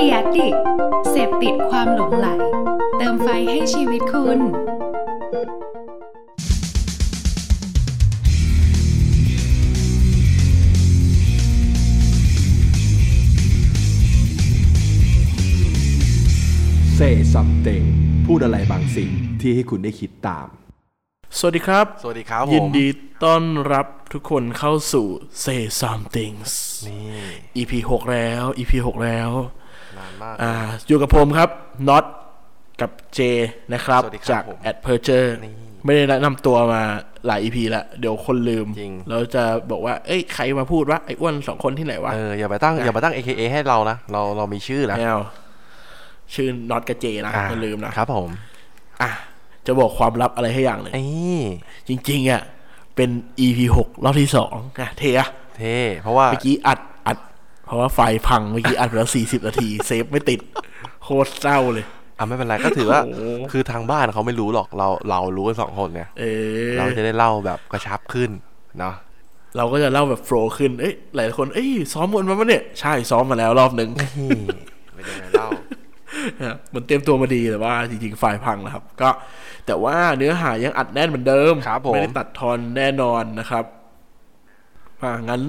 เดียดิกเสพติดความหลงไหล เติมไฟให้ชีวิตคุณ Say something พูดอะไรบางสิ่งที่ให้คุณได้คิดตาม สวัสดีครับ สวัสดีครับผมยินดีต้อนรับทุกคนเข้าสู่ Say Somethings นี่ EP 6 แล้ว EP 6 แล้วนานมากอ่าอยู่กับผมครับน็อตกับเจนะครับสวัสดีครับจากผม a d p e r t u r e นี่ไม่ได้แนะนำตัวมาหลาย EP แล้วเดี๋ยวคนลืมจริงเราจะบอกว่า เอ้ยใครมาพูดว่าไอ้อ้วนสองคนที่ไหนวะเอออย่าไปตั้งอย่าไปตั้ง AKA ให้เรานะ เราเรามีชื่อนะไม่เอาชื่อน็อตกับเจนะอ่าอย่าลืมนะครับผม อะจะบอกความลับอะไรให้อย่างหนึ่งไอ้จริง ๆอะเป็น EP 6รอบที่สองอะเทอะเท่เพราะว่าเมื่อกี้อัดอัด เพราะว่าไฟล์พังเมื่อกี้อัดไปแล้วสี่สิบนาที save ไม่ติด โคตรเศร้าเลยอะไม่เป็นไรก็ถือว่าโอ้โหคือทางบ้านเขาไม่รู้หรอกเราเรารู้กันสองคนเนี่ยเออเราจะได้เล่าแบบกระชับขึ้นเนาะเราก็จะเล่าแบบ flow ขึ้น เอ้ยหลายคน เอ้ยซ้อมกันมาปะเนี่ย ใช่ซ้อมมาแล้วรอบหนึ่งนี่ไม่ได้ไงเล่านะเหมันเตรียมตัวมาดีแต่ว่าจริงๆไฟล์พังนะครับ ก็ แต่ว่าเนื้อหายังอัดแน่นเหมือนเดิมครับผมไม่ได้ตัดทอนแน่นอนนะครับ อ่างั้น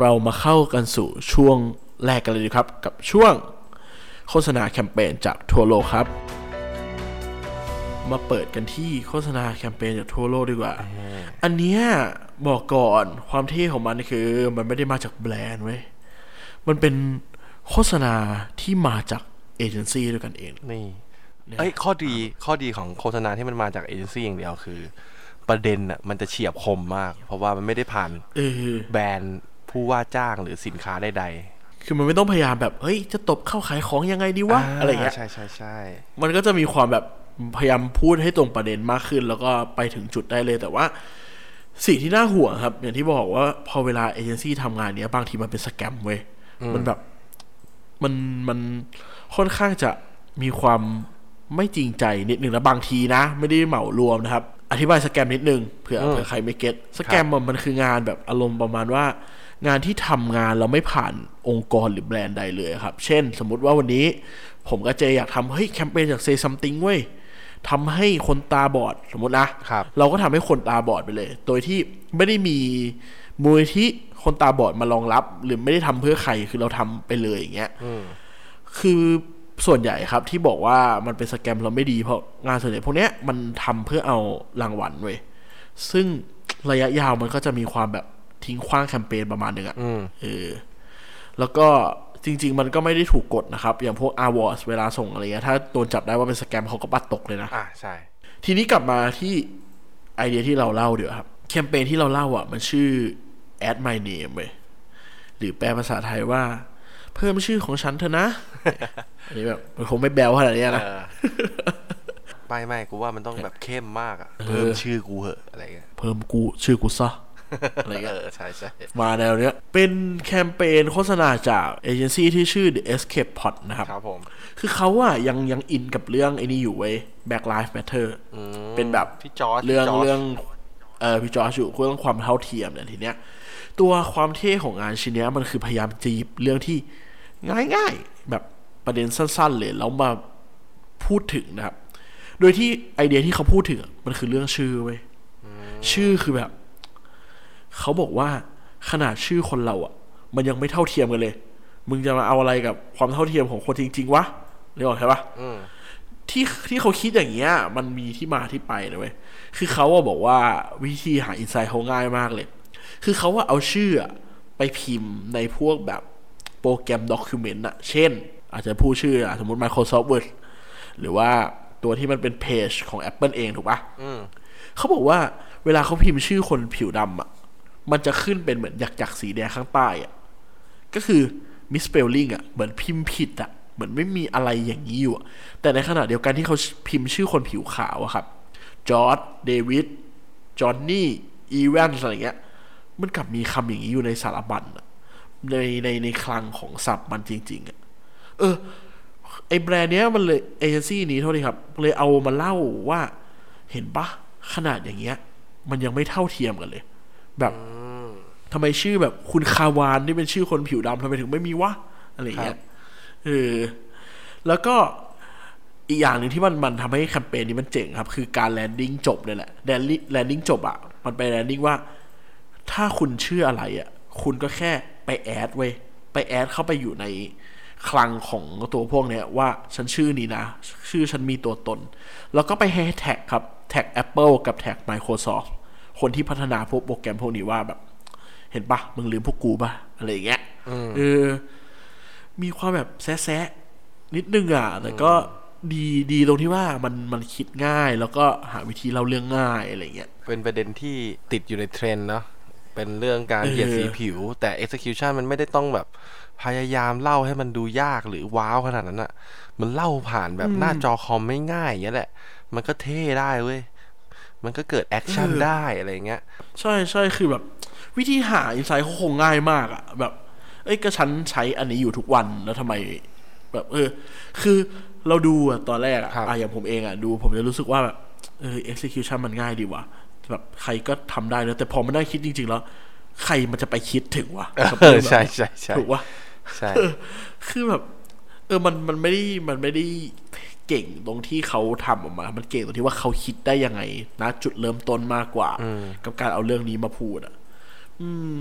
เรามาเข้ากันสู่ช่วงแรกกันเลยดีครับ กับช่วงโฆษณาแคมเปญจากทั่วโลกครับ มาเปิดกันที่โฆษณาแคมเปญจากทั่วโลกดีกว่า อันเนี้ยบอกก่อนความเท่ของมันคือ มันไม่ได้มาจากแบรนด์เว้ยมันเป็นโฆษณาที่มาจากเอเจนซี่ด้วยกันเองนี่เนี่ยเอ้ยข้อดีข้อดีของโฆษณาที่มันมาจากเอเจนซี่อย่างเดียวคือ ประเด็นอะมันจะเฉียบคมมาก เพราะว่ามันไม่ได้ผ่านเออแบรนด์ผู้ว่าจ้างหรือสินค้าใดคือมันไม่ต้องพยายามแบบเฮ้ยจะตบเข้าขายของยังไงดีๆวะอะไรเงี้ยใช่ใช่ใช่มันก็จะมีความแบบพยายามพูดให้ตรงประเด็นมากขึ้น แล้วก็ไปถึงจุดได้เลยแต่ว่าสิ่งที่น่าห่วงครับ อย่างที่บอกว่าพอเวลาเอเจนซี่ทำงานเนี้ยบางทีมันเป็นสแกมเว้ยมันแบบมันมันค่อนข้างจะมีความไม่จริงใจนิดหนึ่งนะบางทีนะ ไม่ได้เหมารวมนะครับ อธิบายสแกมนิดนึงเผื่อเผื่อใครไม่เก็ตสแกมมันมันคืองานแบบอารมณ์ประมาณว่า งานที่ทำงานเราไม่ผ่านองค์กรหรือแบรนด์ใดเลยครับ เช่น สมมุติว่าวันนี้ ผมกับเจอยากทำเฮ้ยแคมเปญจาก Say Something เว้ยทำให้คนตาบอดสมมตินะครับเราก็ทำให้คนตาบอดไปเลย โดยที่ไม่ได้มีมูลที่คนตาบอดมารองรับ หรือไม่ได้ทำเพื่อใครคือเราทำไปเลยอย่างเงี้ยคือ ส่วนใหญ่ครับที่บอกว่ามันเป็นสแกมเราไม่ดีเพราะงานส่วนใหญ่พวกเนี้ยมันทำเพื่อเอารางวัลเว้ยซึ่งระยะยาวมันก็จะมีความแบบทิ้งขว้างแคมเปญประมาณหนึ่งอะอืมเออ แล้วก็จริง ๆ มันก็ไม่ได้ถูกกฎนะครับ อย่างพวก a w a r d s เวลาส่งอะไรเงี้ยถ้าโดนจับได้ว่าเป็นสแกมเขาก็ปัดตกเลยนะอะใช่ ทีนี้กลับมาที่ไอเดียที่เราเล่าเดี๋ยวาครับแคมเปญที่เราเล่าอะ มันชื่อ add my name เว้ยหรือแปลภาษาไทยว่า เพิ่มชื่อของฉันเถอะนะอันนี้แบบมันคงไม่แบลขนาดนี้นะเออไม่ไม่กูว่ามันต้องแบบเข้มมากอะเพิ่มชื่อกูเหอะอะไรเงี้ยเพิ่มกูชื่อกูซะอะไรเงี้เอยอใช่ใช่มาแนวเนี้ย เป็นแคมเปญโฆษณาจากเอเจนซี่ที่ชื่อ The Escape Pod นะครับครับผมคือเขาอะยังยังอินกับเรื่องไอ้นี่อยู่เว้ย Black Lives Matter เป็นแบบพี่จอร์จเรื่องพี่จร์จเรื่องเอ่อพี่จอร์จอยู่เรื่องความเท่าเทียมเนี่ยทีเนี้ยตัวความเท่ของงานชิ้นเนี้ยมันคือพยายามจีบเรื่องที่ ง่ายๆ แบบประเด็นสั้นๆเลยแล้วมาพูดถึงนะครับ โดยที่ไอเดียที่เขาพูดถึงอะมันคือเรื่องชื่อเว้ยชื่อคือแบบ เขาบอกว่าขนาดชื่อคนเราอะ มันยังไม่เท่าเทียมกันเลย มึงจะมาเอาอะไรกับความเท่าเทียมของคนจริงๆวะนึกออกใช่ปะที่ที่เขาคิดอย่างเงี้ย มันมีที่มาที่ไปนะเว้ยคือเขาอะบอกว่าวิธีหาอินไซต์เขาง่ายมากเลย คือเขาว่าเอาชื่ออะไปพิมพ์ในพวกแบบ โปรแกรมด็อกิเมนต์อะเช่น อาจจะพูดชื่ออะสมมติ Microsoft Word หรือว่าตัวที่มันเป็นเพจของ Apple เองถูกปะเขาบอกว่าเวลาเขาพิมพ์ชื่อคนผิวดำอะมันจะขึ้นเป็นเหมือนหยักหยักๆสีแดงข้างใต้อะก็คือ misspelling อะเหมือนพิมพ์ผิดอะเหมือนไม่มีอะไรอย่างนี้อยู่อะแต่ในขณะเดียวกันที่เขาพิมพ์ชื่อคนผิวขาวอะครับจอร์ดเดวิดจอห์นนี่อีแวนอะไรเงี้ย มันกลับมีคำอย่างนี้อยู่ในสารบัญอะ ในในในคลังของศัพท์มันจริง ๆอะเออ ไอแบรนด์เนี้ยมันเลยเอเจนซี่นี้เท่านี้ครับ เลยเอามาเล่าว่า เห็นปะขนาดอย่างเงี้ย มันยังไม่เท่าเทียมกันเลย แบบทำไมชื่อแบบคุณคาวานที่เป็นชื่อคนผิวดำทำไมถึงไม่มีวะอะไรอย่างเงี้ยเออแล้วก็อีกอย่างหนึ่งที่มันมันทำให้แคมเปญนี้มันเจ๋งครับ คือการ landing จบเนี่ยแหละ landing landing จบอะมันไป landing ว่า ถ้าคุณชื่ออะไรอะคุณก็แค่ ไป add เว้ยไป add เข้าไปอยู่ในคลังของตัวพวกเนี้ยว่าฉันชื่อนี้นะ ชื่อฉันมีตัวตน แล้วก็ไปแฮชแท็กครับ แท็ก Apple กับแท็ก Microsoft คนที่พัฒนาพวกโปรแกรมพวกนี้ว่าแบบ เห็นปะมึงลืมพวกกูปะอะไรอย่างเงี้ยเออมีความแบบแซะๆนิดนึงอะ แต่ก็ดีดีตรงที่ว่ามันมันคิดง่ายแล้วก็หาวิธีเล่าเรื่องง่ายอะไรเงี้ย เป็นประเด็นที่ติดอยู่ในเทรนด์เนาะ เป็นเรื่องการเออเหยียดสีผิว แต่ execution มันไม่ได้ต้องแบบพยายามเล่าให้มันดูยากหรือว้าวขนาดนั้นอะมันเล่าผ่านแบบหน้าจอคอมไม่ง่ายอย่างเงี้ยแหละ มันก็เท่ได้เว้ย มันก็เกิด action ได้อะไรอย่างเงี้ย ใช่ใช่คือแบบ วิธีหา insight เขาคงง่ายมากอะแบบ เอ้ยก็ฉันใช้อันนี้อยู่ทุกวันแล้วทำไม แบบ เออ คือเราดูอะตอนแรกอะครับอะอย่างผมเองอะดู ผมจะรู้สึกว่าแบบเออ execution มันง่ายดีว่ะ แบบใครก็ทำได้นะแต่พอมาได้คิดจริง ๆ แล้ว ใครมันจะไปคิดถึงวะกับเอรื่องแบบใช่ใช่ใช่ถูกวะใช่เออคือแบบ เออมันมันไม่ได้มันไม่ได้เก่งตรงที่เขาทำออกมา มันเก่งตรงที่ว่าเขาคิดได้ยังไงนะจุดเริ่มต้นมากกว่า กับการเอาเรื่องนี้มาพูดอะ อืม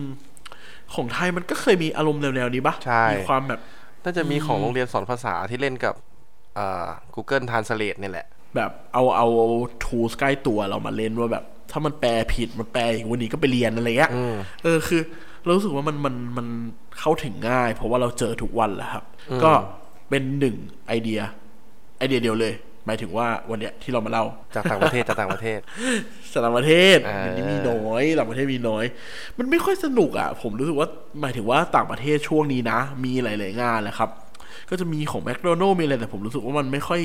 ของไทยมันก็เคยมีอารมณ์แนวๆนี้ปะใช่มีความแบบน่าจะมีของโรงเรียนสอนภาษาที่เล่นกับอ่า Google Translate เนี่ยแหละ แบบเอาเอาทูสใกล้ตัวเรามาเล่นว่าแบบ ถ้ามันแปลผิดมันแปลอย่างวันนี้ก็ไปเรียนอะไรเงี้ยเออคือเรารู้สึกว่ามันมันมันเข้าถึงง่าย เพราะว่าเราเจอทุกวันแหละครับ ก็เป็นหนึ่งไอเดีย ไอเดียเดียวเลย หมายถึงว่าวันเนี้ยที่เรามาเล่าจากต่างประเทศจากต่างประเทศต่างประเทศอ่าอันนี้มีน้อยต่างประเทศมีน้อย มันไม่ค่อยสนุกอะ ผมรู้สึกว่าหมายถึงว่าต่างประเทศช่วงนี้นะ มีหลาย ๆ งานแหละครับ ก็จะมีของแมคโดนัลมีอะไรแต่ผมรู้สึกว่ามันไม่ค่อย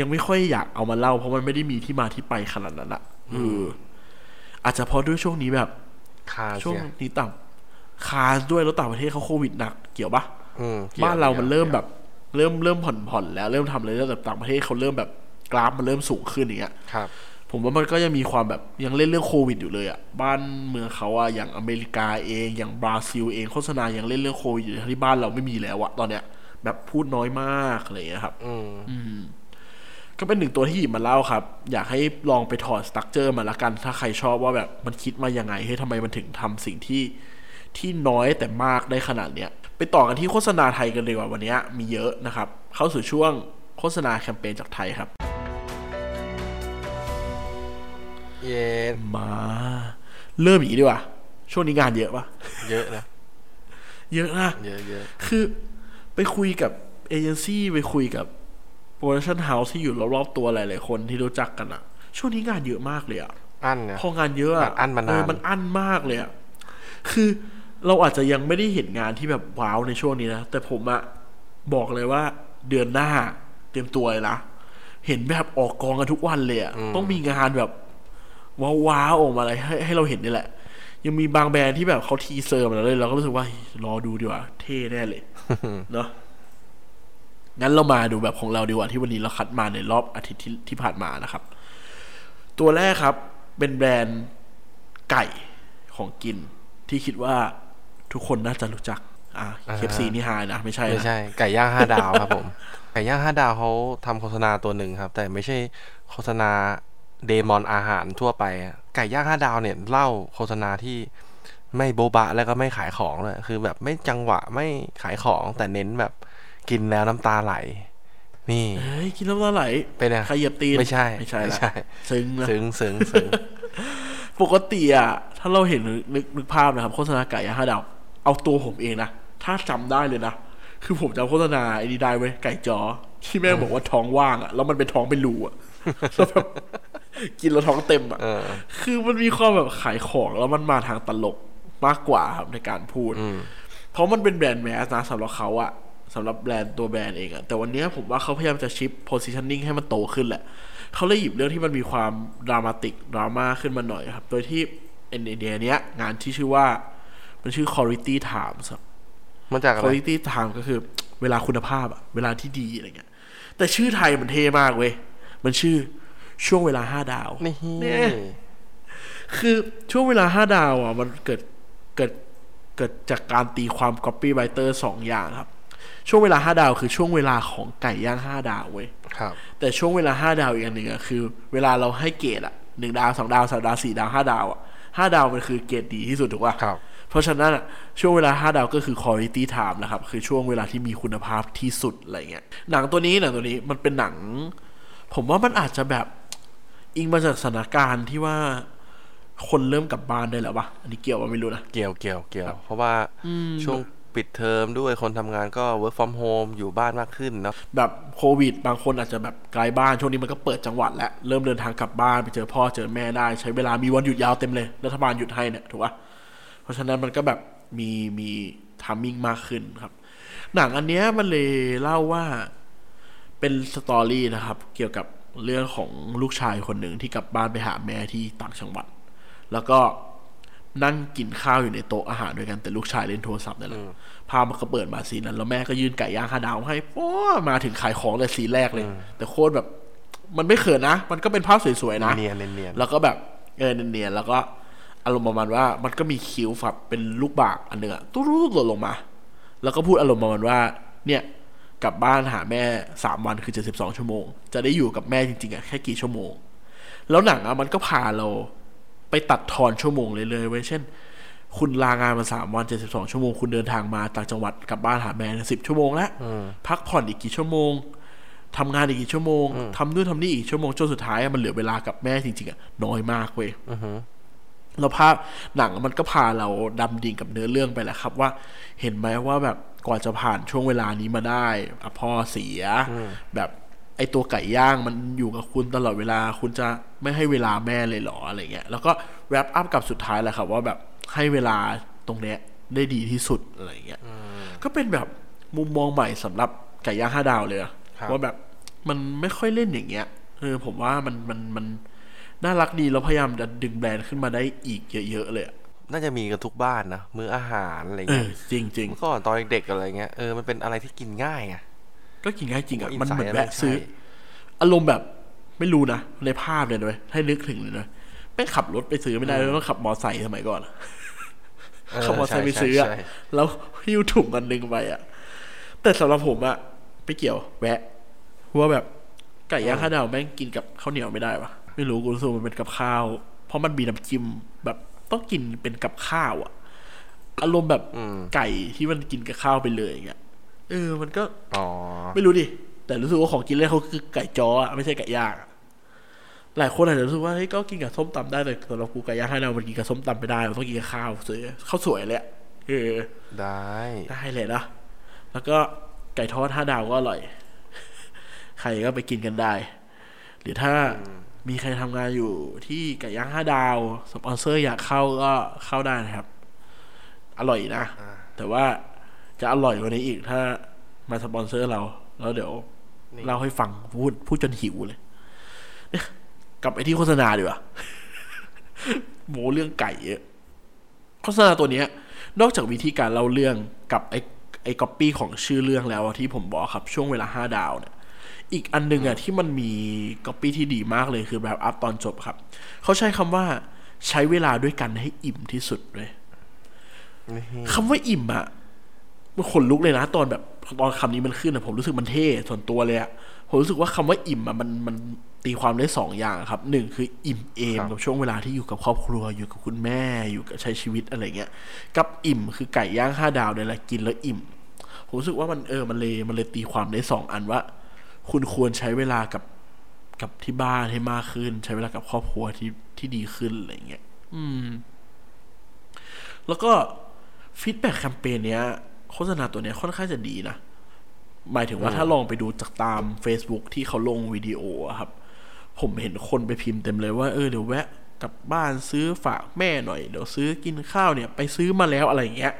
ยังไม่ค่อยอยากเอามาเล่า เพราะมันไม่ได้มีที่มาที่ไปขนาดนั้นอะเอออาจจะเพราะด้วยช่วงนี้แบบคาช่วงเสียนี้ต่างคาร์ด้วยแล้วต่างประเทศเขาโควิดหนักเกี่ยวปะอืมกี่ยวบ้านเรามันเริ่มกี่ยวแบบ เริ่มเริ่มผ่อนผ่อนแล้วเริ่มทำอะไรแล้วแต่ต่างประเทศเขาเริ่มแบบกราฟมันเริ่มสูงขึ้นอย่างเงี้ยครับ ผมว่ามันก็ยังมีความแบบยังเล่นเรื่องโควิดอยู่เลยอะ่ะบ้านเมืองเขาอะอย่างอเมริกาเองอย่างบราซิลเองโฆษณายังเล่นเรื่องโควิดอยู่ทั้งที่บ้านเราไม่มีแล้วอะตอนเนี้ย แบบพูดน้อยมากอะไรอย่างเงี้ยครับ อืม ก็เป็นหนึ่งตัวที่หยิบมาเล่าครับ อยากให้ลองไปถอดสตั๊กเจอร์มาละกัน ถ้าใครชอบว่าแบบมันคิดมายังไงให้ยทำไมมันถึงทำสิ่งที่ที่น้อยแต่มากได้ขนาดเนี้ยไปต่อกันที่โฆษณาไทยกันเลยว่าวันเนี้ยมีเยอะนะครับ เข้าสู่ช่วงโฆษณาแคมเปญจากไทยครับ เย็นมา เริ่มอย่างนี้ดีกว่า ช่วงนี้งานเยอะปะเยอะนะ เยอะนะ เยอะเยอะคือไปคุยกับเอเจนซี่ไปคุยกับ production house ที่อยู่รอบๆตัวหลายๆคนที่รู้จักกันอะช่วงนี้งานเยอะมากเลยอะอันเนี่ยพองานเยอะอะมันอั้นมานานเมันอั้นมากเลยอะคือเราอาจจะยังไม่ได้เห็นงานที่แบบว้าวในช่วงนี้นะแต่ผมอะบอกเลยว่าเดือนหน้าเตรียมตัวเลยนะเห็นแบบออกกองกันทุกวันเลยอะต้องมีงานแบบว้าวๆออกมาอะไรให้ให้เราเห็นนี่แหละ ยังมีบางแบรนด์ที่แบบเขา teaser มาแล้วเลยเราก็รู้สึกว่าเฮ้ยรอดูดีกว่าเท่แน่เลยเนาะ งั้นเรามาดูแบบของเราดีกว่าที่วันนี้เราคัดมาในรอบอาทิตย์ที่ที่ผ่านมานะครับ ตัวแรกครับเป็นแบรนด์ไก่ของกิน ที่คิดว่าทุกคนน่าจะรู้จัก อะ KFC นี่ฮายนะ ไม่ใช่ไม่นะใช่ ไก่ย่างห้าดาวครับผม ไก่ย่างห้าดาวเขาทำโฆษณาตัวหนึ่งครับ แต่ไม่ใช่โฆษณาเดมอนอาหารทั่วไปอะไก่ย่างห้าดาวเนี่ยเล่าโฆษณาที่ไม่โบบะแล้วก็ไม่ขายของเลยคือแบบไม่จังหวะไม่ขายของแต่เน้นแบบ กินแล้วน้ำตาไหล นี่เฮ้ยกินน้ำตาไหลเป็นไงใครเหยียบตีนไม่ใช่ไม่ใช่ไม่ละใช่ซึ้งนะซึ้งซึ้งซึ้งปกติอะถ้าเราเห็นนึกนึกนึกภาพนะครับโฆษณาไก่ย่างห้าดาวเอาตัวผมเองนะถ้าจำได้เลยนะคือผมจำโฆษณาไอ้นี่ได้เว้ยไก่จอที่แม่งบอกว่าท้องว่างอะแล้วมันเป็นท้องเป็นรูอะแล้วแบบกินแล้วท้องเต็มอะเออคือมันมีความแบบขายของแล้วมันมาทางตลกมากกว่าครับในการพูด เพราะมันเป็นแบรนด์แมสนะสำหรับเขาอะ สำหรับแบรนด์ตัวแบรนด์เองอะแต่วันเนี้ยผมว่าเขาพยายามจะชิป positioning ให้มันโตขึ้นแหละ เขาเลยหยิบเรื่องที่มันมีความดรามาติกดราม่าขึ้นมาหน่อยครับ โดยที่เอ็นเดียเนี้ยงานที่ชื่อว่า มันชื่อ quality times ครับมันจากอะไร quality time ก็คือเวลาคุณภาพอะเวลาที่ดีอะไรเงี้ย แต่ชื่อไทยมันเท่มากเว้ย มันชื่อช่วงเวลาห้าดาวนี่เนี่ยคือช่วงเวลาห้าดาวอะ มันเกิดเกิดเกิดจากการตีความ copywriter สองอย่างครับ ช่วงเวลาห้าดาวคือช่วงเวลาของไก่ย่างห้าดาวเว้ยครับแต่ช่วงเวลาห้าดาวอีกอันหนึ่งอะคือ เวลาเราให้เกรดอะหนึ่งดาวสองดาวสามดาวสี่ดาวห้าดาวอะห้าดาวมันคือเกรดดีที่สุดถูกป่ะครับ เพราะฉะนั้นอะช่วงเวลาห้าดาวก็คือ quality time นะครับ คือช่วงเวลาที่มีคุณภาพที่สุดอะไรเงี้ยหนังตัวนี้หนังตัวนี้มันเป็นหนัง ผมว่ามันอาจจะแบบอิงมาจากสถานการณ์ที่ว่าคนเริ่มกลับบ้านได้แล้วปะอันนี้เกี่ยวว่าไม่รู้นะ เกี่ยวเกี่ยวเกี่ยว เพราะว่าช่วง ปิดเทอมด้วยคนทำงานก็ work from home อยู่บ้านมากขึ้นเนาะแบบโควิด บางคนอาจจะแบบไกลบ้านช่วงนี้มันก็เปิดจังหวัดแล้ว เริ่มเดินทางกลับบ้านไปเจอพ่อเจอแม่ได้ ใช้เวลามีวันหยุดยาวเต็มเลยรัฐบาลหยุดให้เนี่ยถูกปะเพราะฉะนั้นมันก็แบบมีมี timing มากขึ้นครับ หนังอันเนี้ยมันเลยเล่าว่าเป็น story นะครับ เกี่ยวกับเรื่องของลูกชายคนหนึ่งที่กลับบ้านไปหาแม่ที่ต่างจังหวัด แล้วก็ นั่งกินข้าวอยู่ในโต๊ะอาหารด้วยกันแต่ลูกชายเล่นโทรศัพท์นั่นแหละภาพมันก็เปิดมาซีนนั้น แล้วแม่ก็ยื่นไก่ย่างห้าดาวให้ป้อมาถึงขายของเลยซีนแรกเลย แต่โคตรแบบ มันไม่เขินนะ มันก็เป็นภาพสวยๆนะเนียนเนียนแล้วก็แบบเออเนียนๆแล้วก็อารมณ์ประมาณว่ามันก็มีคิ้วฝับเป็นลูกบากอันหนึ่งอะตุ๊ดๆหล่นลงมา แล้วก็พูดอารมณ์ประมาณว่า เนี่ยกลับบ้านหาแม่สามวันคือเจ็ดสิบสองชั่วโมง จะได้อยู่กับแม่จริงๆอะแค่กี่ชั่วโมง แล้วหนังอะมันก็พาเรา ไปตัดทอนชั่วโมงเลยเลยเว้ยเช่น คุณลางานมาสามวันเจ็ดสิบสองชั่วโมง คุณเดินทางมาต่างจังหวัดกลับบ้านหาแม่สิบชั่วโมงแล้วพักผ่อนอีกกี่ชั่วโมงทำงานอีกกี่ชั่วโมงทำนู่นทำนี่อีกชั่วโมงจนสุดท้ายอะมันเหลือเวลากับแม่จริงๆอะน้อยมากเว้ยแล้วภาพหนังมันก็พาเราดำดิ่งกับเนื้อเรื่องไปแหละครับว่า เห็นไหมว่าแบบกว่าจะผ่านช่วงเวลานี้มาได้อะพ่อเสีย แบบ ไอตัวไก่ย่างมันอยู่กับคุณตลอดเวลา คุณจะไม่ให้เวลาแม่เลยเหรออะไรเงี้ย แล้วก็แรปอัพกับสุดท้ายแหละครับ ว่าแบบให้เวลาตรงเนี้ยได้ดีที่สุดอะไรเงี้ยก็เป็นแบบมุมมองใหม่สำหรับไก่ย่างห้าดาวเลยอะครับว่าแบบมันไม่ค่อยเล่นอย่างเงี้ยเออผมว่ามันมันมันน่ารักดีแล้วพยายามจะดึงแบรนด์ขึ้นมาได้อีกเยอะๆเลยอะน่าจะมีกันทุกบ้านนะมื้ออาหารอะไรเอเงี้อยจริงจริงเมื่อก่อนตอนเด็กๆอะไรเงี้ยเออมันเป็นอะไรที่กินง่ายไงๆ ก็กินง่ายจริงอะอินมันเหมือนไซด์แวะอะไรซื้อใช่อารมณ์แบบไม่รู้นะในภาพเลยนะเว้ยให้นึกถึงเลยนะแม่งขับรถไปซื้อไม่ได้เลยต้องขับมอไซค์สมัยก่อนอะเออขับมอไซค์ไปใช่ซื้ออะใช่แล้วหิ้วถุงอันหนึงไปอะแต่สำหรับผมอะไม่เกี่ยว แวะว่าแบบไก่ย่างข้าวดาวแม่งกินกับข้าวเหนียวไม่ได้วะไม่รู้กูรู้สึกมันเป็นกับข้าว เพราะมันมีน้ำจิ้มแบบต้องกินเป็นกับข้าวอะอารมณ์แบบอืมไก่ที่มันกินกับข้าวไปเลยอย่างเงี้ย เออมันก็อ๋อไม่รู้ดิ แต่รู้สึกว่าของกินเล่นเขาคือไก่จ้ออะไม่ใช่ไก่ย่างอะหลายคนอาจจะรู้สึกว่าเฮ้ยก็กินกับส้มตำได้แต่สำหรับกูไก่ย่างให้เรามันกินกับส้มตำไม่ได้มันต้องกินกับข้าวสวยข้าวสวยเลยอะเออได้ได้เลยนะแล้วก็ไก่ทอดห้าดาวก็อร่อย ใครก็ไปกินกันได้ หรือถ้ามีใครทำงานอยู่ที่ไก่ย่างห้าดาวสปอนเซอร์อยากเข้าก็เข้าได้นะครับ อร่อยนะ แต่ว่า จะอร่อยกว่านี้อีกถ้ามาสปอนเซอร์เรา แล้วเดี๋ยวเล่าให้ฟังพูดพูดจนหิวเลยเนี่ยกลับไปที่โฆษณาดีกว่าโมเรื่องไก่เยอะโฆษณาตัวเนี้ย นอกจากวิธีการเล่าเรื่องกับไอ้ไอ้ก๊อปปี้ของชื่อเรื่องแล้วอะที่ผมบอกครับช่วงเวลาห้าดาวเนี่ยอีกอันหนึงอะที่มันมีก๊อปปี้ที่ดีมากเลยคือแบบ up ตอนจบครับ เขาใช้คำว่าใช้เวลาด้วยกันให้อิ่มที่สุดเลยนี่คำว่าอิ่มอะ มันขนลุกเลยนะตอนแบบตอนคำนี้มันขึ้นอะผมรู้สึกมันเท่ส่วนตัวเลยอะผมรู้สึกว่าคำว่าอิ่มอะมันมันตีความได้สองอย่างครับหนึ่งคืออิ่มเอมกับช่วงเวลาที่อยู่กับครอบครัว อยู่กับคุณแม่อยู่กับใช้ชีวิตอะไรเงี้ย กับอิ่มคือไก่ย่างห้าดาวเนี่ยแหละกินแล้วอิ่มผมรู้สึกว่ามันเออมันเลยมันเลยตีความได้สองอันว่า คุณควรใช้เวลากับกับที่บ้านให้มากขึ้น ใช้เวลากับครอบครัวที่ที่ดีขึ้นอะไรเงี้ยอืม แล้วก็ฟีดแบ็กแคมเปญเนี้ย โฆษณาตัวเนี้ยค่อนข้างจะดีนะ หมายถึงว่าถ้าลองไปดูจากตาม Facebook ที่เขาลงวิดีโออะครับ ผมเห็นคนไปพิมพ์เต็มเลยว่าเออเดี๋ยวแวะกลับบ้านซื้อฝากแม่หน่อย เดี๋ยวซื้อกินข้าวเนี่ย ไปซื้อมาแล้วอะไรอย่างเงี้ย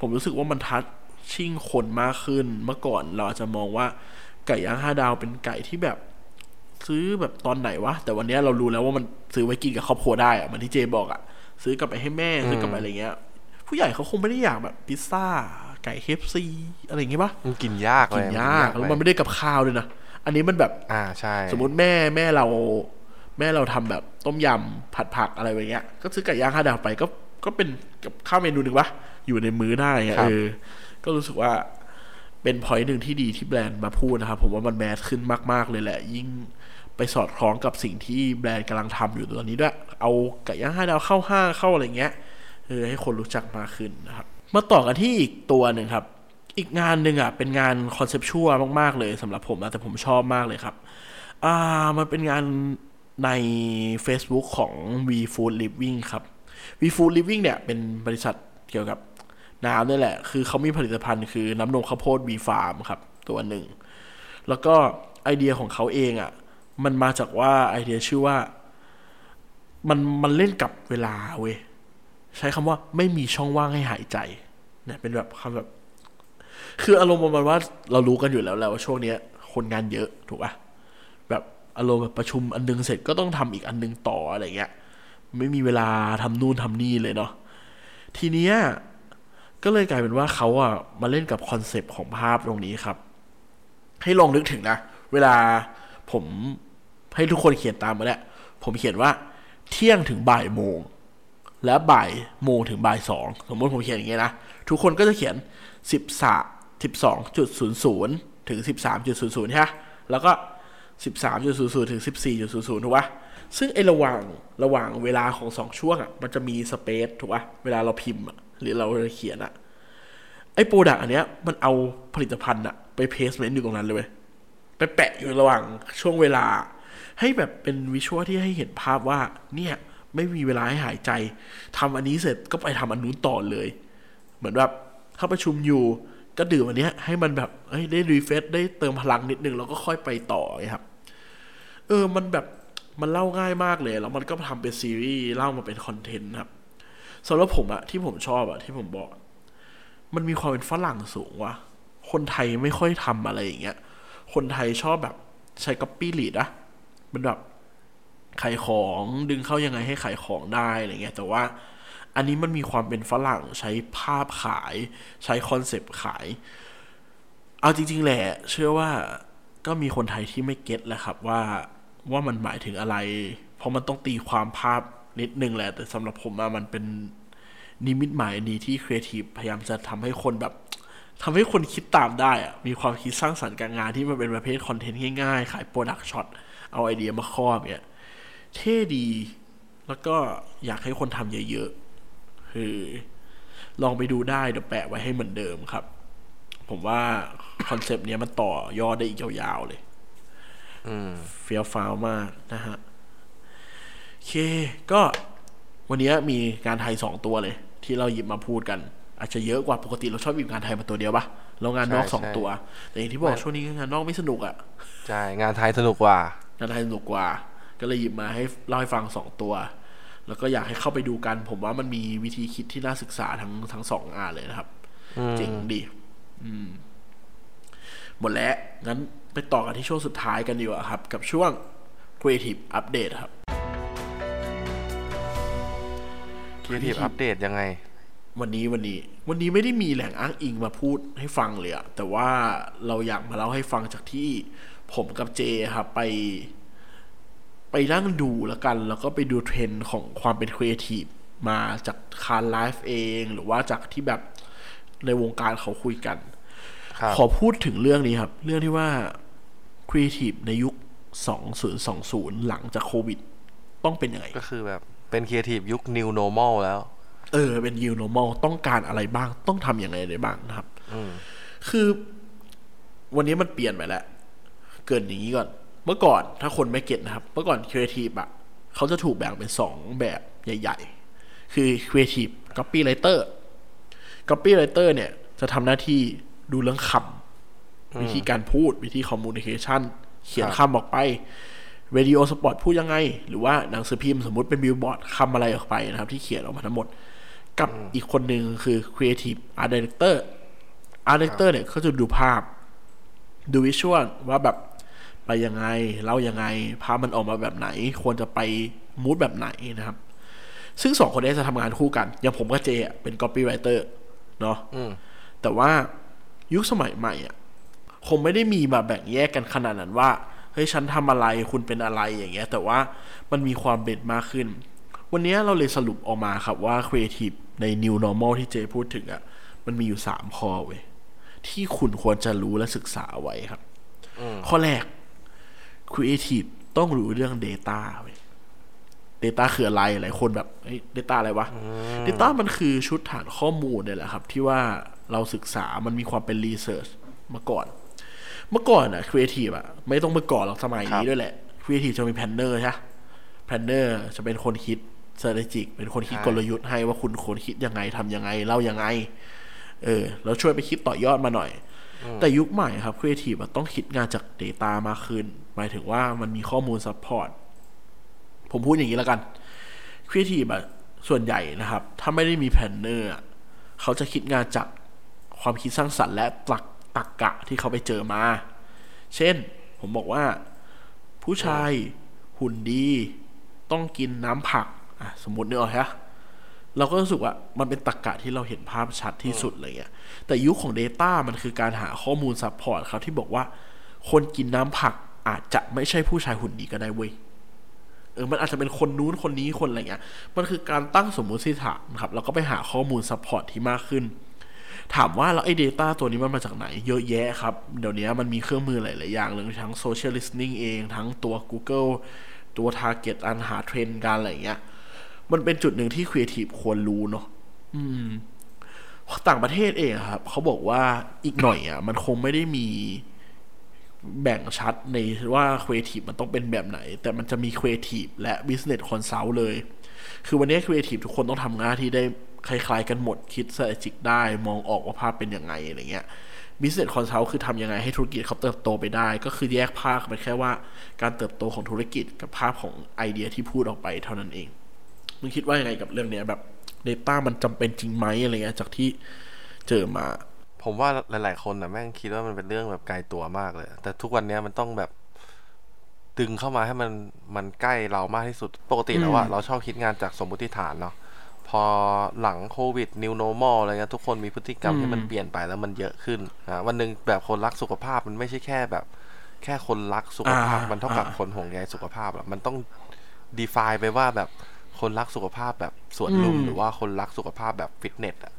ผมรู้สึกว่ามันทัชชิ่งคนมากขึ้นเมื่อก่อนเราอาจจะมองว่าไก่ย่างห้าดาวเป็นไก่ที่แบบซื้อแบบตอนไหนวะ แต่วันเนี้ยเรารู้แล้วว่ามันซื้อไว้กินกับครอบครัวได้อะเหมือนที่เจบอกอะซื้อกลับไปให้แม่ซื้อกลับไปอะไรเงี้ย ผู้ใหญ่เขาคงไม่ได้อยากแบบพิซซ่าไก่เคฟซีอะไรอย่างเงี้ยปะมันกินยากเลกิยนยากแล้วมันไม่ได้กับข้าวด้วยนะ อันนี้มันแบบ อ่าใช่ สมมติแม่แม่เรา แม่เราทำแบบต้มยำผัดผักอะไรแบบเงี้ย ก็ซื้อไก่ย่างห้าดาวไปก็ก็เป็นกับข้าวเมนูหนึ่งวะอยู่ในมื้อได้อะเออ ก็รู้สึกว่าเป็น point หนึ่งที่ดีที่แบรนด์มาพูดนะครับผมว่ามัน mass ขึ้นมาก ๆ เลยแหละ ยิ่งไปสอดคล้องกับสิ่งที่แบรนด์กำลังทำอยู่ตอนนี้ด้วย เอาไก่ย่างห้าดาวเข้าห้างเข้าอะไรเงี้ยเออให้คนรู้จักมากขึ้นนะครับ มาต่อกันที่อีกตัวหนึ่งครับ อีกงานหนึ่งอะเป็นงาน conceptual มาก ๆ เลยสำหรับผมนะแต่ผมชอบมากเลยครับ อ่ามันเป็นงานใน Facebook ของ V Food Living ครับ V Food Living เนี่ยเป็นบริษัทเกี่ยวกับน้ำนี่แหละ คือเขามีผลิตภัณฑ์คือน้ำนมข้าวโพด V Farm ครับ ตัวหนึ่ง แล้วก็ไอเดียของเขาเองอะ่ะ มันมาจากว่าไอเดียชื่อว่า มันมันเล่นกับเวลาเว้ย ใช้คำว่าไม่มีช่องว่างให้หายใจเนี่ยเป็นแบบคำแบบ คืออารมณ์ประมาณว่าเรารู้กันอยู่แล้วแหละว่าช่วงเนี้ย คนงานเยอะถูกป่ะแบบอารมณ์แบบประชุมอันนึงเสร็จก็ต้องทำอีกอันนึงต่ออะไรเงี้ย ไม่มีเวลาทำนู่นทำนี่เลยเนาะทีเนี้ยก็เลยกลายเป็นว่าเขาอะมาเล่นกับคอนเซปต์ของภาพตรงนี้ครับ ให้ลองนึกถึงนะ เวลาผมให้ทุกคนเขียนตามมาแหละผมเขียนว่าเที่ยงถึงบ่ายโมง และบ่ายโมงถึงบ่ายสองสมมติผมเขียนอย่างเงี้ยนะ ทุกคนก็จะเขียนสิบสาสิบสองจุดศูนย์ศูนย์ถึงสิบสามจุดศูนย์ศูนย์ใช่ไหมแล้วก็สิบสามจุดศูนย์ศูนย์ถึงสิบสี่จุดศูนย์ศูนย์ถูกปะซึ่งไอระหว่างระหว่างเวลาของสองช่วงอะมันจะมีสเปซถูกปะเวลาเราพิมพ์หรือเราเขียนอะไอ้โปรดักอันเนี้ยมันเอาผลิตภัณฑ์อะไปเพสเมนต์อยู่ตรงนั้นเลยเว้ยไปแปะอยู่ระหว่างช่วงเวลา ให้แบบเป็นวิชวลที่ให้เห็นภาพว่าเนี่ย ไม่มีเวลาให้หายใจทำอันนี้เสร็จก็ไปทำอันนู้นต่อเลย เหมือนแบบถ้าประชุมอยู่ก็ดื่มอันเนี้ยให้มันแบบได้รีเฟรชได้เติมพลังนิดนึงแล้วก็ค่อยไปต่อไงครับ เออมันแบบมันเล่าง่ายมากเลย แล้วมันก็ทำเป็นซีรีส์เล่ามาเป็นคอนเทนต์ครับสำหรับผมอะที่ผมชอบอะที่ผมบอก มันมีความเป็นฝรั่งสูงว่ะคนไทยไม่ค่อยทำอะไรอย่างเงี้ย คนไทยชอบแบบใช้ copy lead อะมันแบบ ขายของดึงเข้ายังไงให้ขายของได้อะไรเงี้ยแต่ว่าอันนี้มันมีความเป็นฝรั่งใช้ภาพขายใช้ concept ขาย เอาจริง ๆ แหละ เชื่อว่าก็มีคนไทยที่ไม่ get แหละครับว่าว่ามันหมายถึงอะไร เพราะมันต้องตีความภาพนิดนึงแหละ แต่สำหรับผมอะมันเป็นนิมิตหมายดีที่ครีเอทีฟพยายามจะทำให้คนแบบทำให้คนคิดตามได้อะมีความคิดสร้างสรรค์การงานที่มันเป็นประเภท content ง่ายๆ ขาย product shot เอาไอเดียมาครอบเนี่ย เท่ดี แล้วก็อยากให้คนทำเยอะๆคือลองไปดูได้เดี๋ยวแปะไว้ให้เหมือนเดิมครับ ผมว่า concept เนี้ยมันต่อยอดได้อีกยาวๆเลยอืมเฟี้ยวฟ้าวมากนะฮะโอเค ก็วันนี้มีงานไทยสองตัวเลย ที่เราหยิบมาพูดกัน อาจจะเยอะกว่าปกติเราชอบหยิบงานไทยมาตัวเดียวปะแล้วงานนอกใช่สองใช่ตัว แต่อย่างที่บอกไม่ช่วงนี้งานนอกไม่สนุกอะ่ะใช่งานไทยสนุกกว่างานไทยสนุกกว่า ก็เลยหยิบมาให้เล่าให้ฟังสองตัว แล้วก็อยากให้เข้าไปดูกัน ผมว่ามันมีวิธีคิดที่น่าศึกษาทั้งทั้งสองงานเลยนะครับอืมเจ๋งดีอืมหมดแล้ว งั้นไปต่อกันที่ช่วงสุดท้ายกันดีกว่าครับ กับช่วง Creative Update ครับ Creative Update ยังไง วันนี้วันนี้ วันนี้ไม่ได้มีแหล่งอ้างอิงมาพูดให้ฟังเลยอะแต่ว่าเราอยากมาเล่าให้ฟังจากที่ผมกับเจครับไป ไปนั่งดูแล้วกัน แล้วก็ไปดูเทรนด์ของความเป็นครีเอทีฟมาจากคาร์ไลฟ์เอง หรือว่าจากที่แบบในวงการเขาคุยกันครับขอพูดถึงเรื่องนี้ครับ เรื่องที่ว่าครีเอทีฟในยุค 2020 หลังจากโควิด ต้องเป็นยังไง ก็คือแบบเป็น Creative ยุค New Normal แล้ว เออ เป็น new normal ต้องการอะไรบ้าง ต้องทำอย่างไรได้บ้างนะครับอืมคือ วันนี้มันเปลี่ยนไปแล้ว เกริ่นอย่างนี้ก่อน เมื่อก่อนถ้าคนไม่ get นะครับ เมื่อก่อนครีเอทีฟอะเขาจะถูกแบ่งเป็นสองแบบใหญ่ ๆ คือ creative copywriter copywriter เนี่ย จะทำหน้าที่ดูเรื่องคำวิธีการพูดวิธี communication เขียนครับคำออกไปวิดีโอ spot พูดยังไง หรือว่าหนังสือพิมพ์สมมติเป็นบิลบอร์ดคำอะไรออกไปนะครับ ที่เขียนออกมาทั้งหมด กับอีกคนหนึ่งคือ Creative Art Director Art Director เนี่ยเขาจะดูภาพ ดู visual ว่าแบบ ไปยังไงเล่ายังไงภาพมันออกมาแบบไหน ควรจะไป mood แบบไหนนะครับ ซึ่งสองคนนี้จะทำงานคู่กัน อย่างผมกับเจอะเป็น copywriter เนาะอืมแต่ว่ายุคสมัยใหม่อะคงไม่ได้มีมาแบ่งแยกกันขนาดนั้นว่าเฮ้ยฉันทำอะไรคุณเป็นอะไรอย่างเงี้ย แต่ว่ามันมีความเบ็ดมากขึ้น วันนี้เราเลยสรุปออกมาครับว่า Creative ใน New Normal ที่เจพูดถึงอะมันมีอยู่สามข้อเว้ยที่คุณควรจะรู้และศึกษาไว้ครับข้อแรก Creative ต้องรู้เรื่อง Data เว้ย Data คืออะไร หลายคนแบบเฮ้ย Data อะไรวะ Data มันคือชุดฐานข้อมูลเนี่ยแหละครับ ที่ว่าเราศึกษามันมีความเป็น Research มาก่อน เมื่อก่อนอะครีเอทีฟอะไม่ต้องเมื่อก่อนหรอกสมัยนี้ด้วยแหละครีเอทีฟจะมี planner ใช่ planner จะเป็นคนคิด strategic เป็นคนคิดใช่กลยุทธ์ให้ว่าคุณควรคิดยังไงทำยังไงเล่ายังไง เออ แล้วช่วยไปคิดต่อยอดมาหน่อย แต่ยุคใหม่ครับครีเอทีฟต้องคิดงานจาก Data มากขึ้น หมายถึงว่ามันมีข้อมูล support ผมพูดอย่างนี้แล้วกันครีเอทีฟส่วนใหญ่นะครับ ถ้าไม่ได้มี planner เขาจะคิดงานจากความคิดสร้างสรรค์และตรรกะตรรกะที่เขาไปเจอมา เช่น ผมบอกว่า ผู้ชายหุ่นดี ต้องกินน้ำผักอะสมมตินึกออกฮะ เราก็รู้สึกว่ามันเป็นตรรกะที่เราเห็นภาพชัดที่สุดอะไรเงี้ยแต่ยุคของ Data มันคือการหาข้อมูล support ครับที่บอกว่า คนกินน้ำผักอาจจะไม่ใช่ผู้ชายหุ่นดีก็ได้เว้ยเออมันอาจจะเป็นคนนู้นคนนี้คนอะไรเงี้ย มันคือการตั้งสมมุติฐานครับแล้วก็ไปหาข้อมูล support ที่มากขึ้น ถามว่าแล้วไอ้ Data ตัวนี้มันมาจากไหน เยอะแยะครับ เดี๋ยวนี้มันมีเครื่องมือหลาย ๆ อย่างเลยทั้ง Social Listening เอง ทั้งตัว Google ตัว Target อันหาเทรนด์การอะไรเงี้ย มันเป็นจุดหนึ่งที่ Creative ควรรู้เนาะอืมต่างประเทศเองอะครับเขาบอกว่าอีกหน่อยอะ มันคงไม่ได้มีแบ่งชัดในว่า Creative มันต้องเป็นแบบไหน แต่มันจะมี Creative และ Business Consult เลย คือวันนี้ Creative ทุกคนต้องทำงานที่ได้คล้ายๆกันหมดคิด strategic ได้ มองออกว่าภาพเป็นยังไงอะไรเงี้ย Business Consult คือทำยังไงให้ธุรกิจเขาเติบโตไปได้ ก็คือแยกภาคไปแค่ว่าการเติบโตของธุรกิจกับภาพของไอเดียที่พูดออกไปเท่านั้นเอง มึงคิดว่ายังไงกับเรื่องเนี้ยแบบ Data มันจำเป็นจริงไหมอะไรเงี้ยจากที่เจอมา ผมว่าหลาย ๆ คนนะแม่งคิดว่ามันเป็นเรื่องแบบไกลตัวมากเลย แต่ทุกวันเนี้ยมันต้องแบบดึงเข้ามาให้มันมันใกล้เรามากที่สุดปกติแล้วอะอืมเราชอบคิดงานจากสมมติฐานเนาะพอหลังโควิด new normal อะไรเงี้ยทุกคนมีพฤติกรรมที่มันเปลี่ยนไปแล้วมันเยอะขึ้นนะวันหนึ่งแบบคนรักสุขภาพมันไม่ใช่แค่แบบ แค่คนรักสุขภาพอ่ามัมันเท่ากับอ่าคนห่วงใยสุขภาพอะมันต้อง define ไปว่าแบบ คนรักสุขภาพแบบสวนลุมอืมหรือว่าคนรักสุขภาพแบบฟิตเนสอะ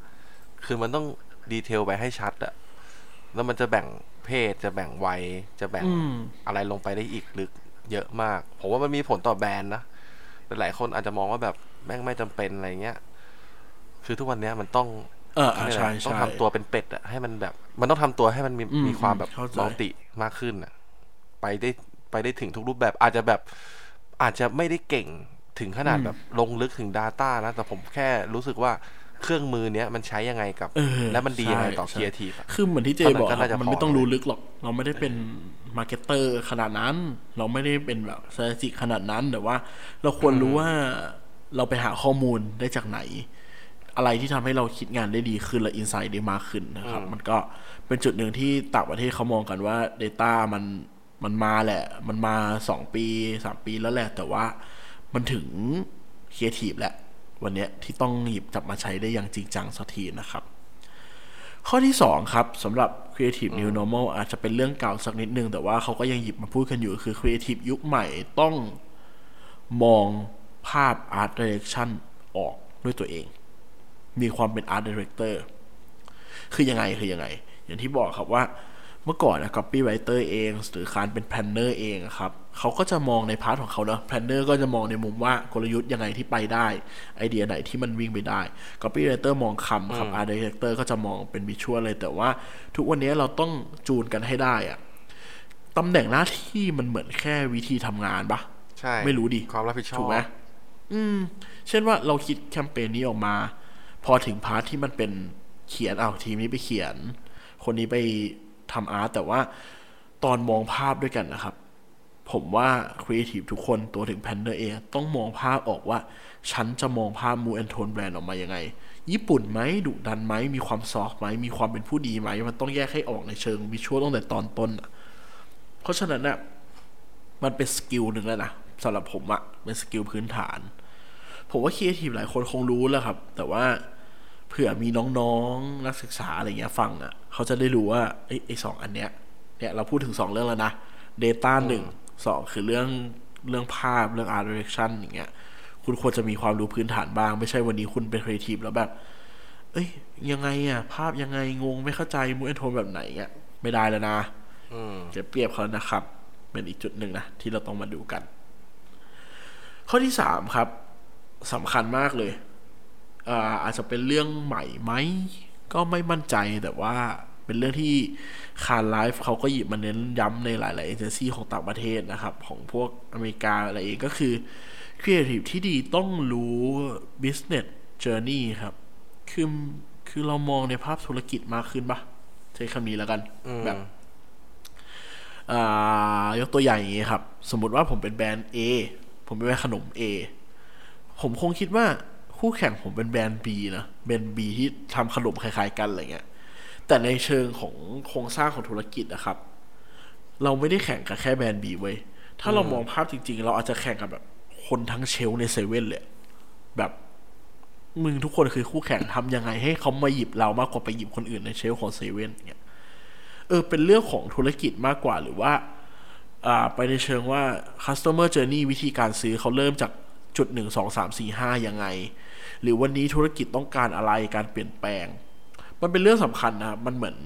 คือมันต้องดีเทลไปให้ชัดอะแล้วมันจะแบ่งเพศจะแบ่งวัยจะแบ่งอืมอะไรลงไปได้อีกลึกเยอะมาก ผมว่ามันมีผลต่อแบรนด์นะแต่หลายคนอาจจะมองว่าแบบแม่งไม่จำเป็นอะไรเงี้ย คือทุกวันเนี้ยมันต้อง เอออะนี่แหละใช่ต้องใช่ทำตัวเป็นเป็ดอะให้มันแบบ มันต้องทำตัวให้มันมีอืมมีความแบบเข้าใจ multi มากขึ้นอะไปได้ไปได้ถึงทุกรูปแบบอาจจะแบบอาจจะไม่ได้เก่ง ถึงขนาดแบบลงลึกถึง Data นะ แต่ผมแค่รู้สึกว่าเครื่องมือเนี้ยมันใช้ยังไงกับเออและมันดียังไงต่อใช่ครีเอทีฟอะคือเหมือนที่เจเท่านั้นบอกก็น่าจะมันพอไม่ต้องรู้ลึกหรอก เราไม่ได้เป็น marketer ขนาดนั้น เราไม่ได้เป็นแบบ s t r a t e g i c ขนาดนั้น แต่ว่า เราควรรู้ว่าเราไปหาข้อมูลได้จากไหน อะไรที่ทำให้เราคิดงานได้ดีขึ้นและ insight ได้มากขึ้นนะครับ มันก็เป็นจุดหนึ่งที่ต่างประเทศเขามองกันว่า Data มันมันมาแหละ มันมาสองปีสามปีแล้วแหละ แต่ว่า มันถึงครีเอทีฟแหละ วันนี้ที่ต้องหยิบจับมาใช้ได้อย่างจริงจังสักทีนะครับ ข้อที่สองครับสำหรับ Creative New Normal อาจจะเป็นเรื่องเก่าสักนิดนึง แต่ว่าเขาก็ยังหยิบมาพูดกันอยู่คือ Creative ยุคใหม่ต้องมองภาพ Art Direction ออกด้วยตัวเอง มีความเป็น Art Director คือยังไงคือยังไง อย่างที่บอกครับว่าเมื่อก่อนนะ copywriter เอง หรือการเป็น planner เองอะครับ เขาก็จะมองใน part ของเขาเนอะ planner ก็จะมองในมุมว่ากลยุทธ์ยังไงที่ไปได้ ไอเดียไหนที่มันวิ่งไปได้ copywriter มองคำครับ art director ก็จะมองเป็น visual เลย แต่ว่าทุกวันนี้เราต้องจูนกันให้ได้อะตำแหน่งหน้าที่มันเหมือนแค่วิธีทำงานปะใช่ ไม่รู้ดิความรับผิดชอบถูกไหมอืม เช่นว่าเราคิดแคมเปญนี้ออกมา พอถึง part ที่มันเป็นเขียนเอาวทีมนี้ไปเขียน คนนี้ไปทำ art แต่ว่าตอนมองภาพด้วยกันนะครับ ผมว่าครีเอทีฟทุกคนรวมถึง planner เองต้องมองภาพออกว่า ฉันจะมองภาพ mood and tone แบรนด์ออกมายังไง ญี่ปุ่นไหมดุดันไหม มีความ soft ไหม มีความเป็นผู้ดีไหม มันต้องแยกให้ออกในเชิง visual ตั้งแต่ตอนต้นอะเพราะฉะนั้นน่ะมันเป็น skill หนึ่งแล้วนะสำหรับผมอะเป็น skill พื้นฐาน ผมว่าครีเอทีฟหลายคนคงรู้แล้วครับ แต่ว่าเผื่อมีน้องๆนักศึกษาอะไรเงี้ยฟังอะเขาจะได้รู้ว่าไอ้สองอันเนี้ยเนี่ยเราพูดถึงสองเรื่องแล้วนะ Data หนึ่ง สองคือเรื่องเรื่องภาพเรื่อง Art Direction อย่างเงี้ย คุณควรจะมีความรู้พื้นฐานบ้าง ไม่ใช่วันนี้คุณเป็นครีเอทีฟแล้วแบบ เอ้ย ยังไงอะ ภาพยังไงงงไม่เข้าใจ mood and tone แบบไหนเงี้ยไม่ได้แล้วนะอืมจะเปรียบเขานะครับ เป็นอีกจุดหนึ่งนะ ที่เราต้องมาดูกัน ข้อที่สามครับสำคัญมากเลยอ่าอาจจะเป็นเรื่องใหม่ไหมก็ไม่มั่นใจแต่ว่า เป็นเรื่องที่คาร์ไลฟ์เขาก็หยิบมาเน้นย้ำในหลาย ๆ เอเจนซี่ของต่างประเทศนะครับ ของพวกอเมริกาอะไรเองก็คือครีเอทีฟที่ดีต้องรู้ business journey ครับ คือคือเรามองในภาพธุรกิจมากขึ้นปะใช้คำนี้แล้วกันอืมแบบอ่ายกตัวอย่างอย่างนี้ครับ สมมุติว่าผมเป็นแบรนด์ A ผมเป็นแบรนด์ขนม A ผมคงคิดว่าคู่แข่งผมเป็นแบรนด์ B นะแบรนด์ B ที่ทำขนมคล้าย ๆ กันอะไรเงี้ย แต่ในเชิงของโครงสร้างของธุรกิจนะครับ เราไม่ได้แข่งกับแค่แบรนด์ B เว้ยถ้าเรามองภาพจริง ๆ เราอาจจะแข่งกับแบบ คนทั้งเชลในเซเว่นเลยแบบมึงทุกคนคือคู่แข่งทำยังไงให้เขามาหยิบเรามากกว่าไปหยิบคนอื่นในเชลของเซเว่นเงี้ยเออเป็นเรื่องของธุรกิจมากกว่าหรือว่า อ่า ไปในเชิงว่า customer journey วิธีการซื้อเขาเริ่มจากจุดหนึ่งสองสามสี่ห้ายังไง หรือวันนี้ธุรกิจต้องการอะไรการเปลี่ยนแปลง มันเป็นเรื่องสำคัญนะครับมันเหมือน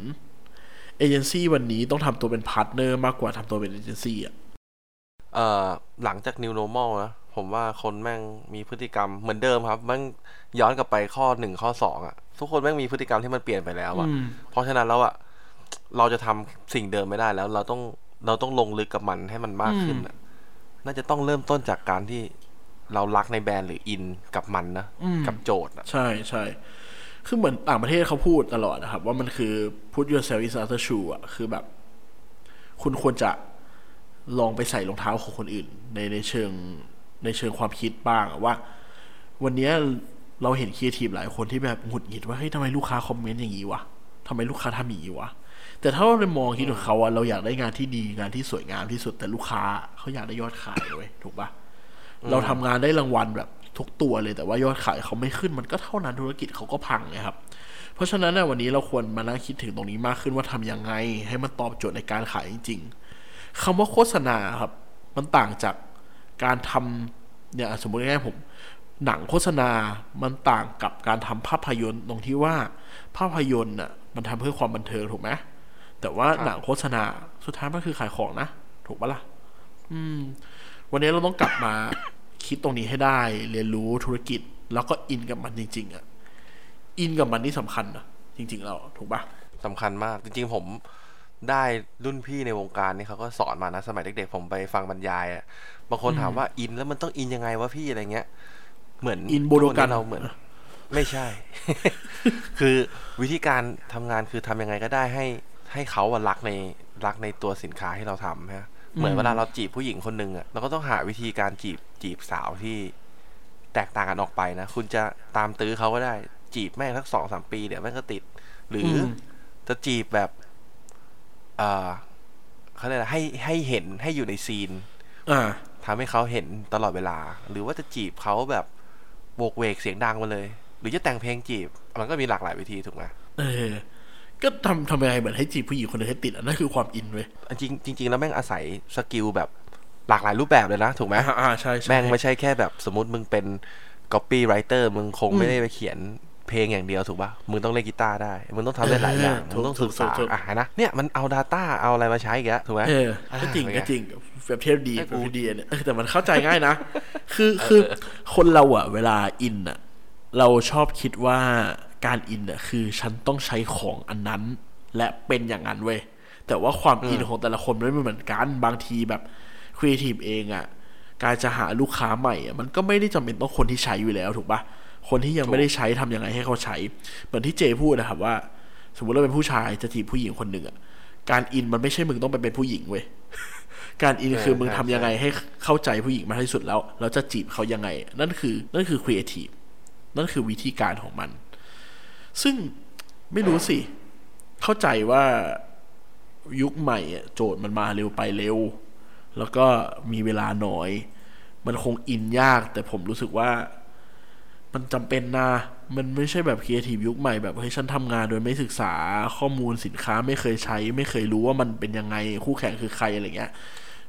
เอเจนซี่วันนี้ต้องทำตัวเป็น partner มากกว่าทำตัวเป็นเอเจนซี่อะเอ่อหลังจาก new normal นะผมว่าคนแม่งมีพฤติกรรมเหมือนเดิมครับแม่งย้อนกลับไปข้อหนึ่งข้อสองอะทุกคนแม่งมีพฤติกรรมที่มันเปลี่ยนไปแล้วอะอืมเพราะฉะนั้นแล้วอะเราจะทำสิ่งเดิมไม่ได้แล้ว เราต้องเราต้องลงลึกกับมันให้มันมากขึ้นอะน่าจะต้องเริ่มต้นจากการที่เรารักในแบรนด์หรืออินกับมันนะอืมกับโจทย์อะใช่ใช่ คือเหมือนต่างประเทศเขาพูดตลอดนะครับ ว่ามันคือ put yourself in other shoe อะคือแบบ คุณควรจะลองไปใส่รองเท้าของคนอื่น ในในเชิงในเชิงความคิดบ้างว่า วันนี้เราเห็นครีเอทีฟหลายคนที่แบบหงุดหงิดว่าเฮ้ยทำไมลูกค้าคอมเมนต์อย่างนี้วะทำไมลูกค้าทำอย่างนี้วะแต่ถ้าเราไปมองคิดของเขาอะเราอยากได้งานที่ดีงานที่สวยงามที่สุดแต่ลูกค้าเขาอยากได้ยอดขายด้ยถูกปะเราทำงานได้รางวัลแบบ ทุกตัวเลยแต่ว่ายอดขายเขาไม่ขึ้นมันก็เท่านั้นธุรกิจเขาก็พังไงครับ เพราะฉะนั้นวันนี้เราควรมานั่งคิดถึงตรงนี้มากขึ้นว่าทำยังไง ให้มันตอบโจทย์ในการขายจริง ๆคำว่าโฆษณาครับ มันต่างจากการทำเนี่ยสมมติง่ายผม หนังโฆษณา มันต่างกับการทำภาพยนตร์ตรงที่ว่าภาพยนตร์น่ะมันทำเพื่อความบันเทิงถูกไหมแต่ว่าหนังโฆษณาสุดท้ายมันคือขายของนะ ถูกปะล่ะ อืม วันนี้เราต้องกลับมา คิดตรงนี้ให้ได้ เรียนรู้ธุรกิจ แล้วก็อินกับมันจริง ๆอะอินกับมันนี่สำคัญนะจริง ๆ เราถูกปะสำคัญมากจริง ๆ ผมได้รุ่นพี่ในวงการนี่เขาก็สอนมานะสมัยเด็กๆผมไปฟังบรรยายอะบางคนถามว่าอินแล้วมันต้องอินยังไงวะพี่อะไรเงี้ย เหมือนอินโบโดกันเราเหมือน ไม่ใช่ คือวิธีการทำงานคือทำยังไงก็ได้ให้ให้เขาอะรักในรักในตัวสินค้าที่เราทำฮะ เหมือนเวลาเราจีบผู้หญิงคนหนึ่งอะเราก็ต้องหาวิธีการจีบจีบสาวที่แตกต่างกันออกไปนะ คุณจะตามตื้อเขาก็ได้ จีบแม่งสักสองสามปีเดี๋ยวแม่งก็ติด หรืออมจะจีบแบบเอ่อเขาเรียกอะไรให้ให้เห็นให้อยู่ในซีนอ่าทำให้เขาเห็นตลอดเวลา หรือว่าจะจีบเขาแบบโบกเวกเสียงดังมาเลย หรือจะแต่งเพลงจีบ มันก็มีหลากหลายวิธีถูกไหมเออ ก็ทำทำยังไงเหมือนให้จีบผู้หญิงคนหนึงให้ติดอันนั่นคือความอินเว้ยจริงจริง ๆ แล้วแม่งอาศัยสกิลแบบหลากหลายรูปแบบเลยนะ ถูกไหมอ่าอ่าใช่ใช่แม่งไม่ใช่แค่แบบสมมติมึงเป็น copywriter มึงคงไม่ได้ไปเขียนเพลงอย่างเดียวถูกป่ะมึงต้องเล่นกีตาร์ได้ มึงต้องทำได้หลายอย่าง มึงต้องศึกษาอะนะเนี่ยมันเอา Data เอาอะไรมาใช้อีกแล้วถูกไหมเออก็จริงเป็นไงก็จริงแบบเทียบดีไอ้แบกูบดีเนี่ยเออแต่มันเข้าใจง่ายนะ คือคือคนเราอะเวลาอินอะเราชอบคิดว่า การอินอะคือฉันต้องใช้ของอันนั้น และเป็นอย่างนั้นเว้ยแต่ว่าความอินของแต่ละคนไม่เหมือนกันบางทีแบบครีเอทีฟเองอะการจะหาลูกค้าใหม่อะมันก็ไม่ได้จำเป็นต้องคนที่ใช้อยู่แล้วถูกปะคนที่ยังไม่ได้ใช้ทำยังไงให้เขาใช้ เหมือนที่เจพูดนะครับว่า สมมติเราเป็นผู้ชายจะจีบผู้หญิงคนหนึ่งอะการอินมันไม่ใช่มึงต้องไปเป็นผู้หญิงเว้ยการอินเออคือมึงใช่ทำยังไงให้เข้าใจผู้หญิงมากที่สุดแล้ว เราจะจีบเขายังไง นั่นคือนั่นคือครีเอทีฟนั่นคือวิธีการของมัน ซึ่งไม่รู้สิ เข้าใจว่ายุคใหม่อะโจทย์มันมาเร็วไปเร็ว แล้วก็มีเวลาน้อย มันคงอินยาก แต่ผมรู้สึกว่า มันจำเป็นนะ มันไม่ใช่แบบครีเอทีฟยุคใหม่แบบเฮ้ยฉันทำงานโดยไม่ศึกษาข้อมูลสินค้าไม่เคยใช้ ไม่เคยรู้ว่ามันเป็นยังไงคู่แข่งคือใครอะไรเงี้ย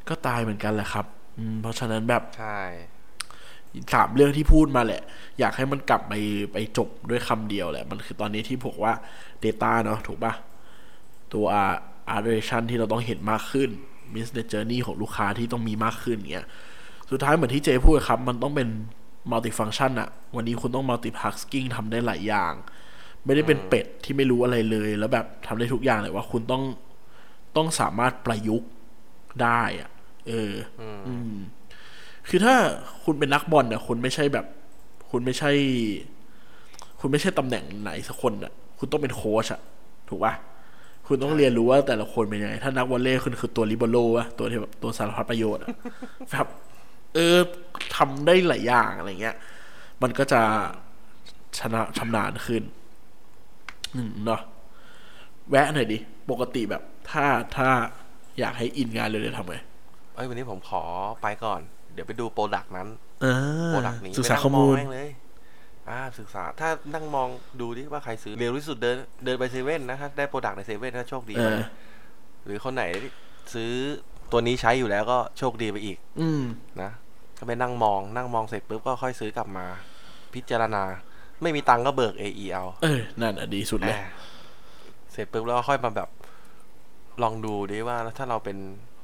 ก็ตายเหมือนกันแหละครับอืมเพราะฉะนั้นแบบใช่ สามเรื่องที่พูดมาแหละ อยากให้มันกลับไปไปจบด้วยคำเดียวแหละ มันคือตอนนี้ที่บอกว่า Data เนาะถูกปะตัว a r t i o n ที่เราต้องเห็นมากขึ้น business journey ของลูกค้าที่ต้องมีมากขึ้นเงี้ยสุดท้ายเหมือนที่เจพูดครับ มันต้องเป็น multi function อะวันนี้คุณต้อง multi tasking ทำได้หลายอย่าง ไม่ได้เป็นเป็ดที่ไม่รู้อะไรเลย แล้วแบบทำได้ทุกอย่างเลยว่าคุณต้องต้องสามารถประยุกต์ได้อะเออ อืม คือถ้าคุณเป็นนักบอลเนี่ยคุณไม่ใช่แบบ คุณไม่ใช่ คุณไม่ใช่ตำแหน่งไหนสักคนอะคุณต้องเป็นโค้ชอะถูกปะคุณต้องเรียนรู้ว่าแต่ละคนเป็นยังไง ถ้านักวอลเลย์คุณคือตัวลิเบโรวะตัวที่แบบตัวสารพัดประโยชน์อะแบบเออทำได้หลายอย่างอะไรเงี้ย มันก็จะชนะชำนาญขึ้นอืมเนาะแวะหน่อยดิ ปกติแบบ ถ้าถ้าอยากให้อินงานเลยจะทำไงเอ้ยวันนี้ผมขอไปก่อน เดี๋ยวไปดู product นั้นอ่า product นี้ศึกษาไปนั่งข้อมูลแม่งเลยอ่าศึกษาถ้านั่งมองดูดิว่าใครซื้อเร็วที่สุดเดินเดินไปเซเว่นนะถ้าได้ product ในเซเว่นถ้าโชคดีเออหรือคนไหนซื้อตัวนี้ใช้อยู่แล้วก็โชคดีไปอีก อืมนะก็ไปนั่งมองนั่งมองเสร็จปุ๊บก็ค่อยซื้อกลับมา พิจารณา ไม่มีตังค์ก็เบิก AE เอาเออนั่นอะดีสุดเลยอ่าเสร็จปุ๊บแล้วก็ค่อยมาแบบ ลองดูดิว่าถ้าเราเป็น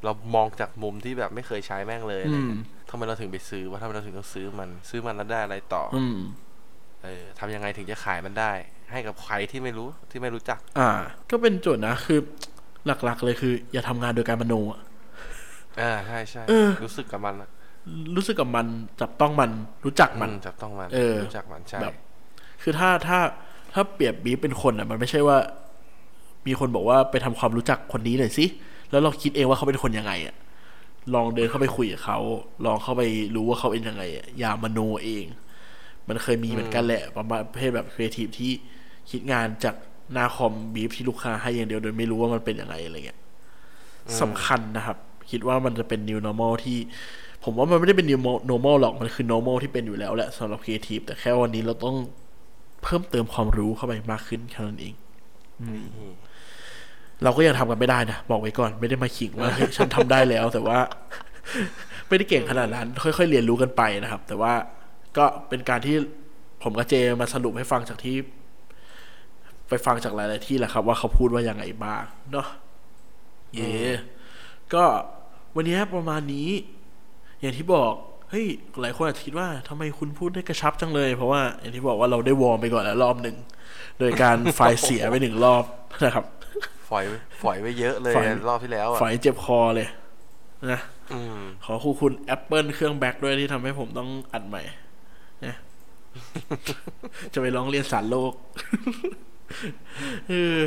เรามองจากมุมที่แบบไม่เคยใช้แม่งเลยอะไรอืมเงี้ย ทำไมเราถึงไปซื้อว่าทำไมเราถึงต้องซื้อมัน ซื้อมันแล้วได้อะไรต่อออืมเออทำยังไงถึงจะขายมันได้ ให้กับใครที่ไม่รู้ที่ไม่รู้จัก อ่า ก็เป็นโจทย์นะคือ หลักๆเลยคือ อย่าทำงานโดยการมโนอะอ่าใช่ใช่เออรู้สึกกับมันอะรู้สึกกับมันจับต้องมันรู้จักมันอืจับต้องมัน เออรู้จักมันใช่แบบคือถ้าถ้าถ้าเปรียบบีฟเป็นคนอะ มันไม่ใช่ว่า มีคนบอกว่าไปทำความรู้จักคนนี้หน่อยสิแล้วเราคิดเองว่าเขาเป็นคนยังไงอะ ลองเดินเข้าไปคุยกับเขา ลองเข้าไปรู้ว่าเขาเป็นยังไงอะอย่ามโนเอง มันเคยมีเหมือนกันแหละ ประมาณประเภทแบบครีเอทีฟที่คิดงานจากหน้าคอมบีฟที่ลูกค้าให้อย่างเดียวโดยไม่รู้ว่ามันเป็นยังไงอะไรเงี้ยสำคัญนะครับ คิดว่ามันจะเป็น new normal ที่ ผมว่ามันไม่ได้เป็น new normal หรอกมันคือ normal ที่เป็นอยู่แล้วแหละสำหรับครีเอทีฟแต่แค่วันนี้เราต้องเพิ่มเติมความรู้เข้าไปมากขึ้นแค่นั้นเอง เราก็ยังทำกันไม่ได้นะ บอกไว้ก่อนไม่ได้มาขิงว่าเฮ้ยฉันทำได้แล้ว แต่ว่า ไม่ได้เก่งขนาดนั้น ค่อย ๆ เรียนรู้กันไปนะครับ แต่ว่าก็เป็นการที่ผมกับเจมาสรุปให้ฟังจากที่ ไปฟังจากหลาย ๆ ที่แหละครับ ว่าเขาพูดว่ายังไงบ้างเนาะเย่ก็วันนี้ประมาณนี้ อย่างที่บอก เฮ้ยหลายคนอาจจะคิดว่าทำไมคุณพูดได้กระชับจังเลย เพราะว่าอย่างที่บอกว่าเราได้วอร์มไปก่อนแล้วรอบหนึ่งโดยการไฟล์เสียไปหนึ่งรอบนะครับฝอยฝอยไว้เยอะเลยฝอยรอบที่แล้วอะฝอยเจ็บคอเลยนะอืมขอขอบคุณ Apple เครื่อง Mac ด้วยที่ทำให้ผมต้องอัดใหม่นะจะไปร้องเรียนศาลโลกเออ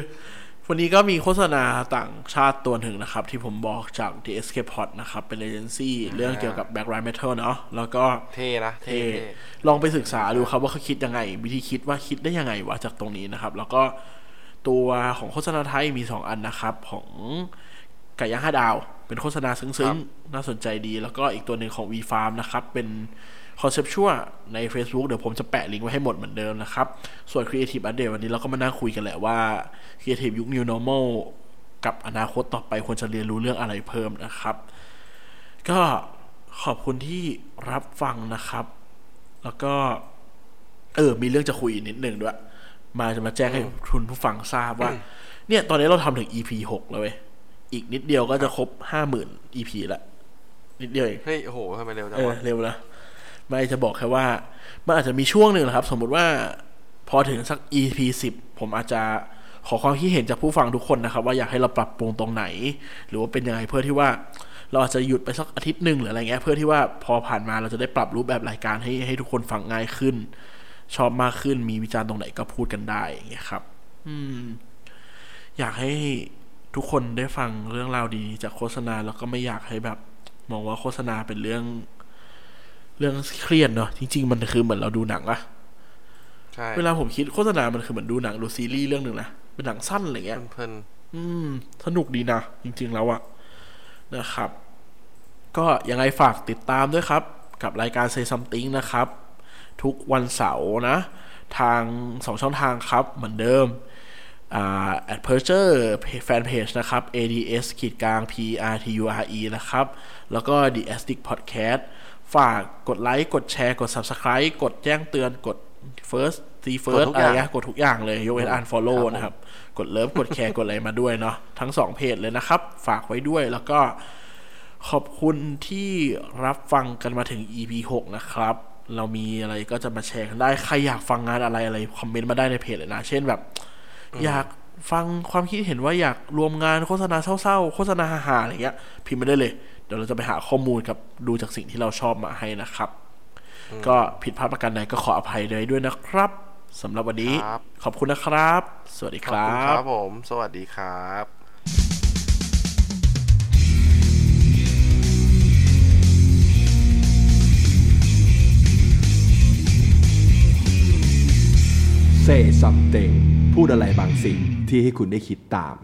วันนี้ก็มีโฆษณาต่างชาติตัวหนึ่งนะครับ ที่ผมบอกจาก The Escape Pod นะครับ เป็นเอเจนซี่เรื่องเกี่ยวกับ Background Metal เนาะแล้วก็เท่นะเท่เท่เท่ลองไปศึกษาดูครับว่าเขาคิดยังไง วิธีคิดว่าคิดได้ยังไงวะจากตรงนี้นะครับ แล้วก็ตัวของโฆษณาไทยมีสองอันนะครับ ของไก่ย่างห้าดาว เป็นโฆษณาซึ้งๆ น่าสนใจดี แล้วก็อีกตัวหนึ่งของ V Farm นะครับ เป็น คอนเซปชวใน Facebook เดี๋ยวผมจะแปะลิงก์ไว้ให้หมดเหมือนเดิมนะครับ ส่วน Creative Update วันนี้เราก็มานั่งคุยกันแหละว่า Creative ยุค New Normal กับอนาคตต่อไปควรจะเรียนรู้เรื่องอะไรเพิ่มนะครับ ก็ขอบคุณที่รับฟังนะครับ แล้วก็ เออ มีเรื่องจะคุยอีกนิดหนึ่งด้วย มาจะมาแจ้งให้ทุนผู้ฟังทราบว่า เนี่ย ตอนนี้เราทำถึง EP หกแล้วเว้ย อีกนิดเดียวก็จะครบห้าหมื่น EP ละ นิดเดียวเอง เฮ้ย โอ้โหทำไมเร็วจังเออวะเร็วนะ ไม่จะบอกแค่ว่ามันอาจจะมีช่วงหนึ่งนะครับ สมมุติว่าพอถึงสัก EP สิบผมอาจจะขอความคิดเห็นจากผู้ฟังทุกคนนะครับ ว่าอยากให้เราปรับปรุงตรงไหน หรือว่าเป็นยังไงเพื่อที่ว่าเราอาจจะหยุดไปสักอาทิตย์หนึ่งหรืออะไรเงี้ยเพื่อที่ว่าพอผ่านมาเราจะได้ปรับรูปแบบรายการให้ให้ทุกคนฟังง่ายขึ้น ชอบมากขึ้นมีวิจารณ์ตรงไหนก็พูดกันได้อย่างเงี้ยครับ อืม อยากให้ทุกคนได้ฟังเรื่องราวดีจากโฆษณาแล้วก็ไม่อยากให้แบบ มองว่าโฆษณาเป็นเรื่อง เรื่องเครียดเนาะจริง ๆ มันคือเหมือนเราดูหนังอะใช่เวลาผมคิดโฆษณามันคือเหมือนดูหนังดูซีรีส์เรื่องหนึ่งนะเป็นหนังสั้นอะไรเงี้ยเพลินอืม สนุกดีนะ จริง ๆ แล้วอะนะครับ ก็ยังไงฝากติดตามด้วยครับ กับรายการ Say Something นะครับ ทุกวันเสาร์นะ ทางสองช่องทางครับ เหมือนเดิมอ่า at p e r c h e r แฟนเพจนะครับ ads ขีดกลาง p r t u r e นะครับ แล้วก็ the astic podcast ฝากกดไลค์ กดแชร์ กด Subscribe กดแจ้งเตือน กด First ตีกด First ทุกอะอไรย่างเงี้ยกดทุกอย่างเลยยกเว้นอัน follow ครับผมนะครับ กดเลิฟกดแชร์ กดอะไรมาด้วยเนาะทั้งสองเพจเลยนะครับ ฝากไว้ด้วยแล้วก็ขอบคุณที่รับฟังกันมาถึง EP 6 นะครับ เรามีอะไรก็จะมาแชร์กันได้ ใครอยากฟังงานอะไรอะไร คอมเมนต์มาได้ในเพจเลยนะ เช่นแบบ อยากฟังความคิดเห็นว่าอยากรวมงานโฆษณาเศร้าๆ โฆษณาฮาๆอะไรเงี้ยพิมพ์มาได้เลย เดี๋ยวเราจะไปหาข้อมูลกับดูจากสิ่งที่เราชอบมาให้นะครับ ก็ผิดพลาดประการใดก็ขออภัยเลยด้วยนะครับสำหรับวันนี้ครับ ขอบคุณนะครับ สวัสดีขคอบรัคุณคบรับผม สวัสดีครับ Say something พูดอะไรบางสิ่งที่ให้คุณได้คิดตาม